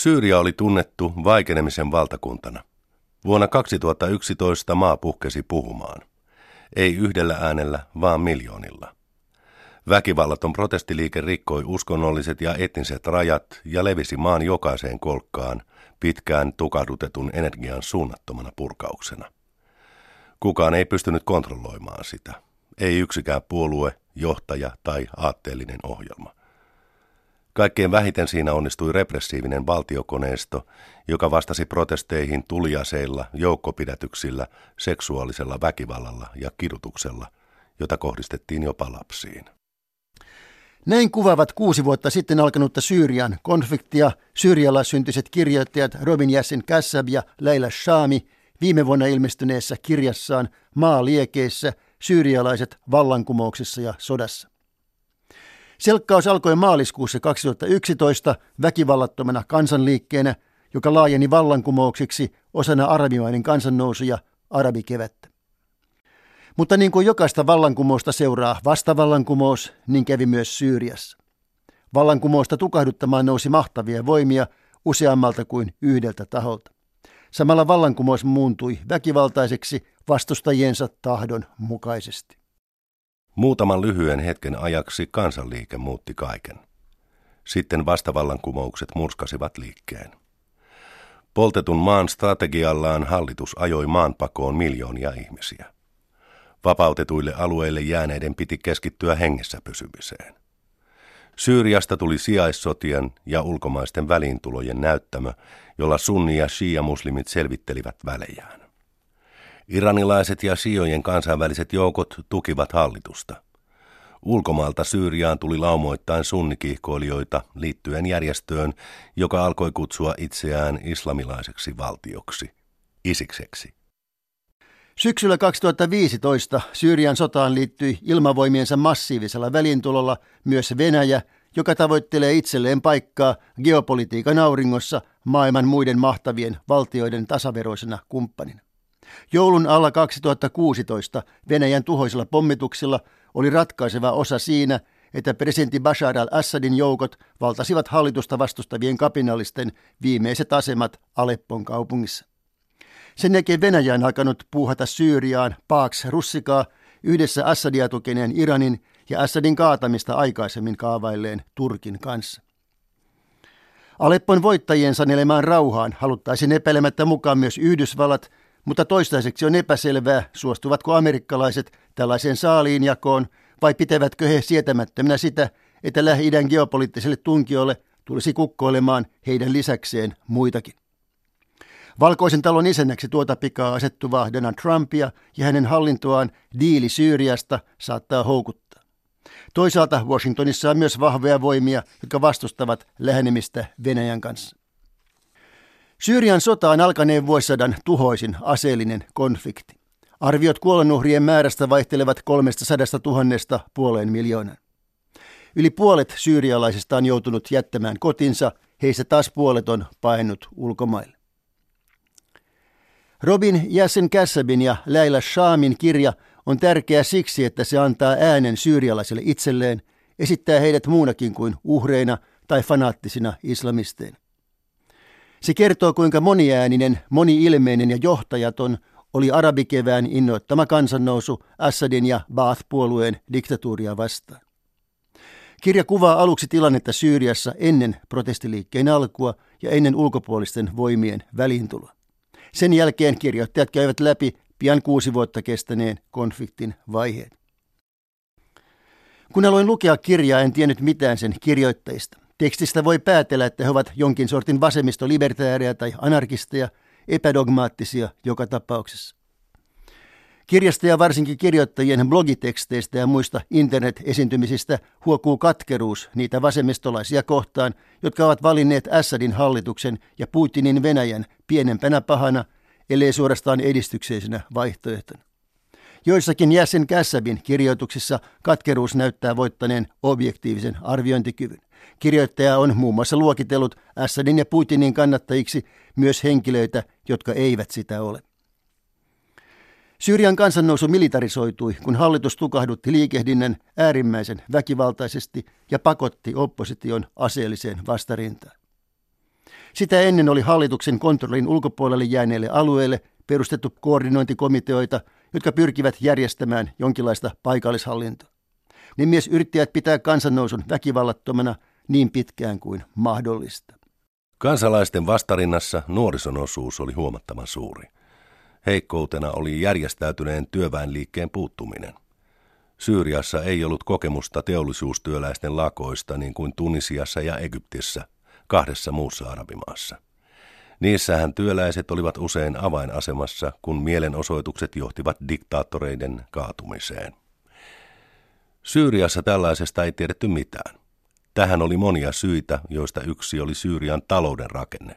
Syyria oli tunnettu vaikenemisen valtakuntana. Vuonna 2011 maa puhkesi puhumaan. Ei yhdellä äänellä, vaan miljoonilla. Väkivallaton protestiliike rikkoi uskonnolliset ja etniset rajat ja levisi maan jokaiseen kolkkaan pitkään tukahdutetun energian suunnattomana purkauksena. Kukaan ei pystynyt kontrolloimaan sitä. Ei yksikään puolue, johtaja tai aatteellinen ohjelma. Kaikkein vähiten siinä onnistui repressiivinen valtiokoneisto, joka vastasi protesteihin tuliaseilla, joukkopidätyksillä, seksuaalisella väkivallalla ja kidutuksella, jota kohdistettiin jopa lapsiin. Näin kuvaavat kuusi vuotta sitten alkanutta Syyrian konfliktia Syyrialla syntyiset kirjoittajat Robin Yassin Kassab ja Leila Shami viime vuonna ilmestyneessä kirjassaan Maa liekeissä syyrialaiset vallankumouksessa ja sodassa. Selkkaus alkoi maaliskuussa 2011 väkivallattomana kansanliikkeenä, joka laajeni vallankumouksiksi osana arabimainen kansannousu ja arabikevättä. Mutta niin kuin jokaista vallankumousta seuraa vastavallankumous, niin kävi myös Syyriassa. Vallankumousta tukahduttamaan nousi mahtavia voimia useammalta kuin yhdeltä taholta. Samalla vallankumous muuntui väkivaltaiseksi vastustajiensa tahdon mukaisesti. Muutaman lyhyen hetken ajaksi kansanliike muutti kaiken. Sitten vastavallankumoukset murskasivat liikkeen. Poltetun maan strategiallaan hallitus ajoi maanpakoon miljoonia ihmisiä. Vapautetuille alueille jääneiden piti keskittyä hengessä pysymiseen. Syyriasta tuli sijaissotien ja ulkomaisten väliintulojen näyttämö, jolla sunni- ja shia-muslimit selvittelivät välejään. Iranilaiset ja siojen kansainväliset joukot tukivat hallitusta. Ulkomaalta Syyriaan tuli laumoittain sunnikihkoilijoita liittyen järjestöön, joka alkoi kutsua itseään islamilaiseksi valtioksi, isikseksi. Syksyllä 2015 Syyrian sotaan liittyi ilmavoimiensa massiivisella välintulolla myös Venäjä, joka tavoittelee itselleen paikkaa geopolitiikan auringossa maailman muiden mahtavien valtioiden tasaveroisena kumppanina. Joulun alla 2016 Venäjän tuhoisilla pommituksilla oli ratkaiseva osa siinä, että presidentti Bashar al-Assadin joukot valtasivat hallitusta vastustavien kapinallisten viimeiset asemat Aleppon kaupungissa. Sen jälkeen Venäjä on alkanut puuhata Syyriaan paaks russikaa yhdessä Assadia tukeneen Iranin ja Assadin kaatamista aikaisemmin kaavailleen Turkin kanssa. Aleppon voittajien sanelemaan rauhaan haluttaisiin epäilemättä mukaan myös Yhdysvallat, mutta toistaiseksi on epäselvää, suostuvatko amerikkalaiset tällaiseen saaliinjakoon vai pitävätkö he sietämättömänä sitä, että Lähi-idän geopoliittiselle tunkiolle tulisi kukkoilemaan heidän lisäkseen muitakin. Valkoisen talon isännäksi tuota pikaa asettuvaa Donald Trumpia ja hänen hallintoaan diili Syyriasta saattaa houkuttaa. Toisaalta Washingtonissa on myös vahvoja voimia, jotka vastustavat lähenemistä Venäjän kanssa. Syyrian sota on alkaneen vuosisadan tuhoisin aseellinen konflikti. Arviot kuolonuhrien määrästä vaihtelevat 300 000 puoleen miljoonan. Yli puolet syyrialaisista on joutunut jättämään kotinsa, heistä taas puolet on painut ulkomaille. Robin Jäsen Kassabin ja Leila Shamin kirja on tärkeä siksi, että se antaa äänen syyrialaisille itselleen, esittää heidät muunakin kuin uhreina tai fanaattisina islamisteina. Se kertoo, kuinka moniääninen, moniilmeinen ja johtajaton oli arabikevään innoittama kansannousu Assadin ja Baath-puolueen diktatuuria vastaan. Kirja kuvaa aluksi tilannetta Syyriassa ennen protestiliikkeen alkua ja ennen ulkopuolisten voimien väliintuloa. Sen jälkeen kirjoittajat käyvät läpi pian kuusi vuotta kestäneen konfliktin vaiheet. Kun aloin lukea kirjaa, en tiennyt mitään sen kirjoittajista. Tekstistä voi päätellä, että he ovat jonkin sortin vasemmistolibertääriä tai anarkisteja, epädogmaattisia joka tapauksessa. Kirjasta ja varsinkin kirjoittajien blogiteksteistä ja muista internet-esiintymisistä huokuu katkeruus niitä vasemmistolaisia kohtaan, jotka ovat valinneet Assadin hallituksen ja Putinin Venäjän pienempänä pahana, ellei suorastaan edistykseisenä vaihtoehtona. Joissakin jäsen Kässäbin kirjoituksissa katkeruus näyttää voittaneen objektiivisen arviointikyvyn. Kirjoittaja on muun muassa luokitellut Assadin ja Putinin kannattajiksi myös henkilöitä, jotka eivät sitä ole. Syyrian kansannousu militarisoitui, kun hallitus tukahdutti liikehdinnän äärimmäisen väkivaltaisesti ja pakotti opposition aseelliseen vastarintaan. Sitä ennen oli hallituksen kontrollin ulkopuolelle jääneille alueille perustettu koordinointikomiteoita, jotka pyrkivät järjestämään jonkinlaista paikallishallintoa. Ne mies yrittäjät pitää kansannousun väkivallattomana niin pitkään kuin mahdollista. Kansalaisten vastarinnassa nuorison osuus oli huomattavan suuri. Heikkoutena oli järjestäytyneen työväenliikkeen puuttuminen. Syyriassa ei ollut kokemusta teollisuustyöläisten lakoista niin kuin Tunisiassa ja Egyptissä, kahdessa muussa arabimaassa. Niissähän työläiset olivat usein avainasemassa, kun mielenosoitukset johtivat diktaattoreiden kaatumiseen. Syyriassa tällaisesta ei tiedetty mitään. Tähän oli monia syitä, joista yksi oli Syyrian talouden rakenne.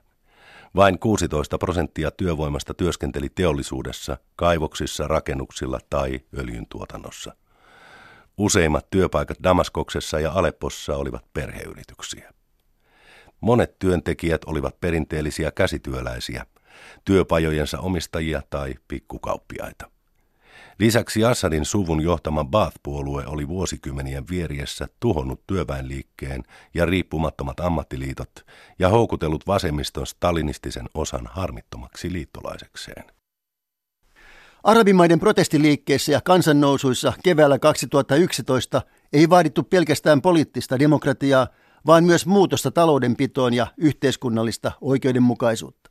Vain 16 prosenttia työvoimasta työskenteli teollisuudessa, kaivoksissa, rakennuksilla tai öljyntuotannossa. Useimmat työpaikat Damaskoksessa ja Aleppossa olivat perheyrityksiä. Monet työntekijät olivat perinteellisiä käsityöläisiä, työpajojensa omistajia tai pikkukauppiaita. Lisäksi Assadin suvun johtama Baath-puolue oli vuosikymmenien vieriessä tuhonnut työväenliikkeen ja riippumattomat ammattiliitot ja houkutellut vasemmiston stalinistisen osan harmittomaksi liittolaisekseen. Arabimaiden protestiliikkeissä ja kansannousuissa keväällä 2011 ei vaadittu pelkästään poliittista demokratiaa, vaan myös muutosta taloudenpitoon ja yhteiskunnallista oikeudenmukaisuutta.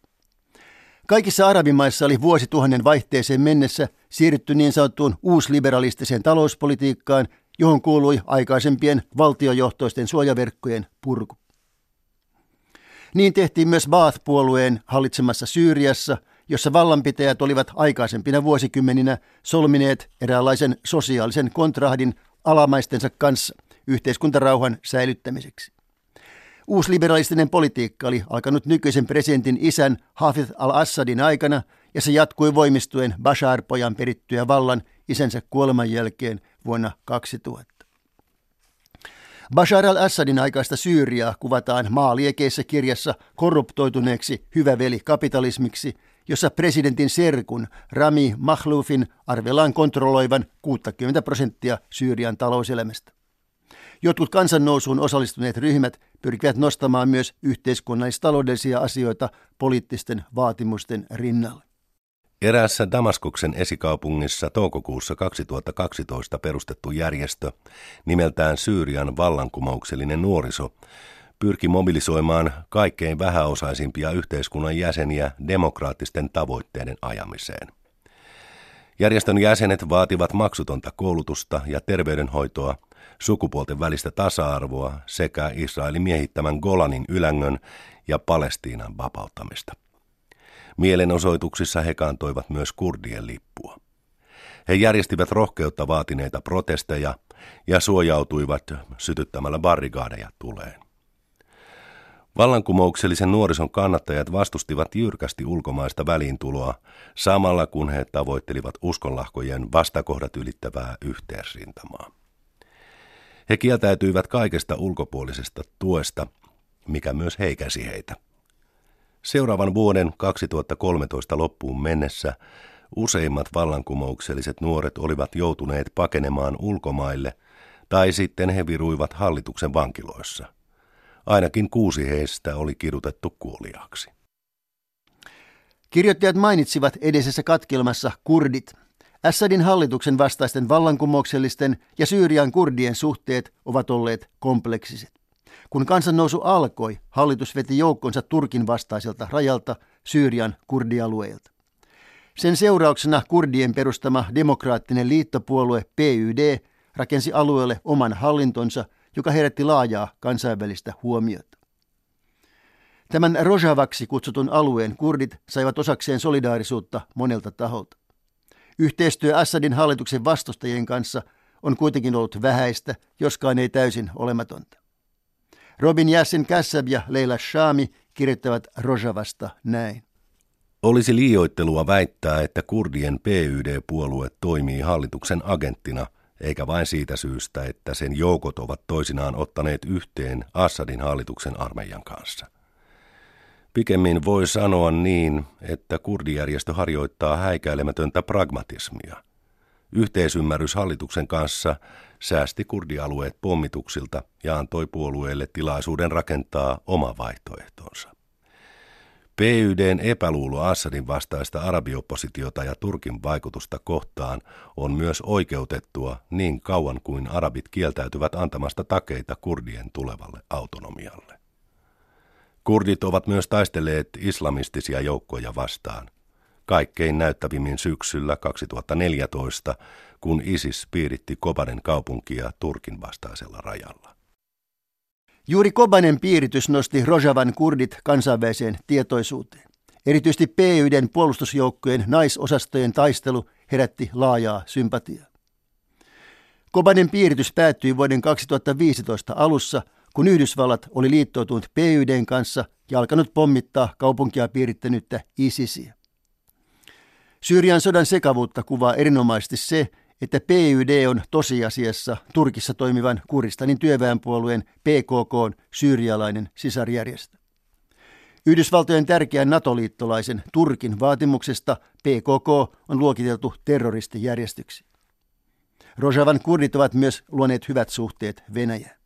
Kaikissa arabimaissa oli vuosituhannen vaihteeseen mennessä siirrytty niin sanottuun uusliberalistiseen talouspolitiikkaan, johon kuului aikaisempien valtiojohtoisten suojaverkkojen purku. Niin tehtiin myös Baath-puolueen hallitsemassa Syyriassa, jossa vallanpitäjät olivat aikaisempina vuosikymmeninä solmineet eräänlaisen sosiaalisen kontrahdin alamaistensa kanssa yhteiskuntarauhan säilyttämiseksi. Uusliberalistinen politiikka oli alkanut nykyisen presidentin isän Hafid al-Assadin aikana ja se jatkui voimistuen Bashar-pojan perittyä vallan isänsä kuoleman jälkeen vuonna 2000. Bashar al-Assadin aikaista Syyriaa kuvataan maaliekeissä kirjassa korruptoituneeksi hyväveli kapitalismiksi, jossa presidentin serkun Rami Mahloufin arvellaan kontrolloivan 60 prosenttia Syyrian talouselämästä. Jotkut kansannousuun osallistuneet ryhmät pyrkivät nostamaan myös yhteiskunnallis-taloudellisia asioita poliittisten vaatimusten rinnalle. Eräässä Damaskuksen esikaupungissa toukokuussa 2012 perustettu järjestö nimeltään Syyrian vallankumouksellinen nuoriso pyrki mobilisoimaan kaikkein vähäosaisimpia yhteiskunnan jäseniä demokraattisten tavoitteiden ajamiseen. Järjestön jäsenet vaativat maksutonta koulutusta ja terveydenhoitoa – sukupuolten välistä tasa-arvoa sekä Israelin miehittämän Golanin ylängön ja Palestiinan vapauttamista. Mielenosoituksissa he kantoivat myös kurdien lippua. He järjestivät rohkeutta vaatineita protesteja ja suojautuivat sytyttämällä barrikaadeja tuleen. Vallankumouksellisen nuorison kannattajat vastustivat jyrkästi ulkomaista väliintuloa samalla kun he tavoittelivat uskonlahkojen vastakohdat ylittävää yhteisrintamaa. He kieltäytyivät kaikesta ulkopuolisesta tuesta, mikä myös heikäsi heitä. Seuraavan vuoden 2013 loppuun mennessä useimmat vallankumoukselliset nuoret olivat joutuneet pakenemaan ulkomaille tai sitten he viruivat hallituksen vankiloissa. Ainakin kuusi heistä oli kidutettu kuoliaaksi. Kirjoittajat mainitsivat edellisessä katkelmassa kurdit, Assadin hallituksen vastaisten vallankumouksellisten ja Syyrian kurdien suhteet ovat olleet kompleksiset. Kun kansannousu alkoi, hallitus veti joukkonsa Turkin vastaiselta rajalta Syyrian kurdialueilta. Sen seurauksena kurdien perustama demokraattinen liittopuolue PYD rakensi alueelle oman hallintonsa, joka herätti laajaa kansainvälistä huomiota. Tämän Rojavaksi kutsutun alueen kurdit saivat osakseen solidaarisuutta monelta taholta. Yhteistyö Assadin hallituksen vastustajien kanssa on kuitenkin ollut vähäistä, joskaan ei täysin olematonta. Robin Yassin Kassab ja Leila Shami kirjoittavat Rojavasta näin. Olisi liioittelua väittää, että kurdien PYD-puolue toimii hallituksen agenttina, eikä vain siitä syystä, että sen joukot ovat toisinaan ottaneet yhteen Assadin hallituksen armeijan kanssa – Pikemmin voi sanoa niin, että kurdijärjestö harjoittaa häikäilemätöntä pragmatismia. Yhteisymmärrys hallituksen kanssa säästi kurdialueet pommituksilta ja antoi puolueelle tilaisuuden rakentaa oma vaihtoehtonsa. PYDn epäluulo Assadin vastaista arabiopositiota ja Turkin vaikutusta kohtaan on myös oikeutettua niin kauan kuin arabit kieltäytyvät antamasta takeita kurdien tulevalle autonomialle. Kurdit ovat myös taistelleet islamistisia joukkoja vastaan. Kaikkein näyttävimmin syksyllä 2014, kun ISIS piiritti Kobanen kaupunkia Turkin vastaisella rajalla. Juuri Kobanen piiritys nosti Rojavan kurdit kansainväliseen tietoisuuteen. Erityisesti PYDn puolustusjoukkojen naisosastojen taistelu herätti laajaa sympatiaa. Kobanen piiritys päättyi vuoden 2015 alussa, kun Yhdysvallat oli liittoutunut PYDn kanssa ja alkanut pommittaa kaupunkia piirittänyttä ISISiä. Syyrian sodan sekavuutta kuvaa erinomaisesti se, että PYD on tosiasiassa Turkissa toimivan Kuristanin työväenpuolueen PKK syyrialainen sisarjärjestö. Yhdysvaltojen tärkeän NATO-liittolaisen Turkin vaatimuksesta PKK on luokiteltu terroristijärjestyksi. Rojavan kurdit ovat myös luoneet hyvät suhteet Venäjään.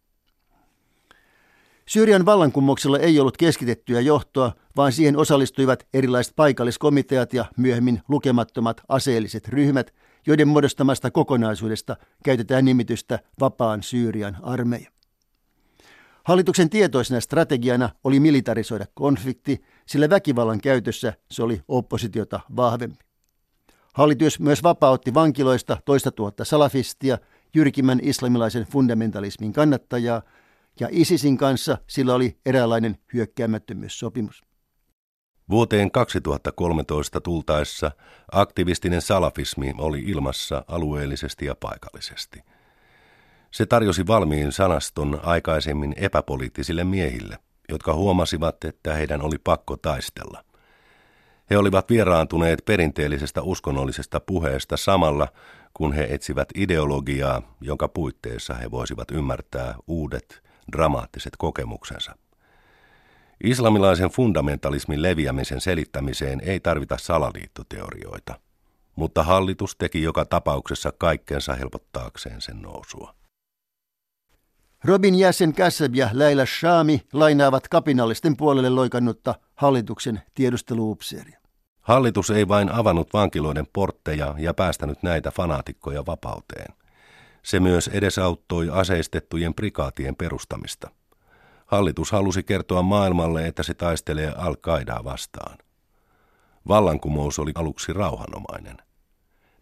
Syyrian vallankumouksella ei ollut keskitettyä johtoa, vaan siihen osallistuivat erilaiset paikalliskomiteat ja myöhemmin lukemattomat aseelliset ryhmät – joiden muodostamasta kokonaisuudesta käytetään nimitystä Vapaan Syyrian armeija. Hallituksen tietoisena strategiana oli militarisoida konflikti, sillä väkivallan käytössä se oli oppositiota vahvempi. Hallitus myös vapautti vankiloista toista tuhatta salafistia, jyrkimmän islamilaisen fundamentalismin kannattajaa, ja ISISin kanssa sillä oli eräänlainen hyökkäämättömyyssopimus. Vuoteen 2013 tultaessa aktivistinen salafismi oli ilmassa alueellisesti ja paikallisesti. Se tarjosi valmiin sanaston aikaisemmin epäpoliittisille miehille, jotka huomasivat, että heidän oli pakko taistella. He olivat vieraantuneet perinteellisestä uskonnollisesta puheesta samalla, kun he etsivät ideologiaa, jonka puitteissa he voisivat ymmärtää uudet, dramaattiset kokemuksensa. Islamilaisen fundamentalismin leviämisen selittämiseen ei tarvita salaliittoteorioita, mutta hallitus teki joka tapauksessa kaikkensa helpottaakseen sen nousua. Robin jäsen Kassab ja Leila Shami lainaavat kapinallisten puolelle loikannutta hallituksen tiedusteluupseeria. Hallitus ei vain avannut vankiloiden portteja ja päästänyt näitä fanaatikkoja vapauteen. Se myös edesauttoi aseistettujen prikaatien perustamista – Hallitus halusi kertoa maailmalle, että se taistelee Al-Qaidaa vastaan. Vallankumous oli aluksi rauhanomainen.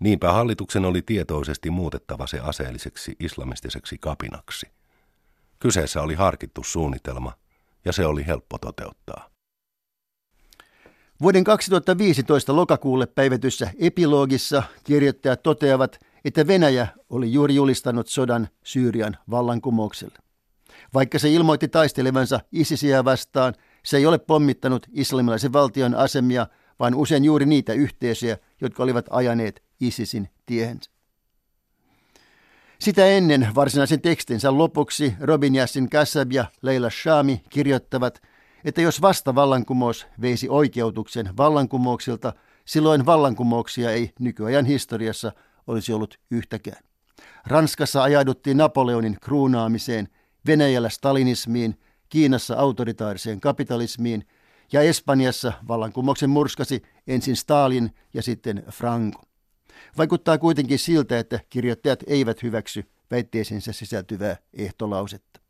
Niinpä hallituksen oli tietoisesti muutettava se aseelliseksi islamistiseksi kapinaksi. Kyseessä oli harkittu suunnitelma, ja se oli helppo toteuttaa. Vuoden 2015 lokakuulle päivätyssä epilogissa kirjoittajat toteavat, että Venäjä oli juuri julistanut sodan Syyrian vallankumoukselle. Vaikka se ilmoitti taistelevansa ISISiä vastaan, se ei ole pommittanut islamilaisen valtion asemia, vaan usein juuri niitä yhteisöjä, jotka olivat ajaneet ISISin tiehensä. Sitä ennen varsinaisen tekstinsä lopuksi Robin Yassin Kassab ja Leila Shami kirjoittavat, että jos vasta vallankumous veisi oikeutuksen vallankumouksilta, silloin vallankumouksia ei nykyajan historiassa olisi ollut yhtäkään. Ranskassa ajauduttiin Napoleonin kruunaamiseen – Venäjällä stalinismiin, Kiinassa autoritaariseen kapitalismiin ja Espanjassa vallankumouksen murskasi ensin Stalin ja sitten Franco. Vaikuttaa kuitenkin siltä, että kirjoittajat eivät hyväksy väitteisiinsä sisältyvää ehtolausetta.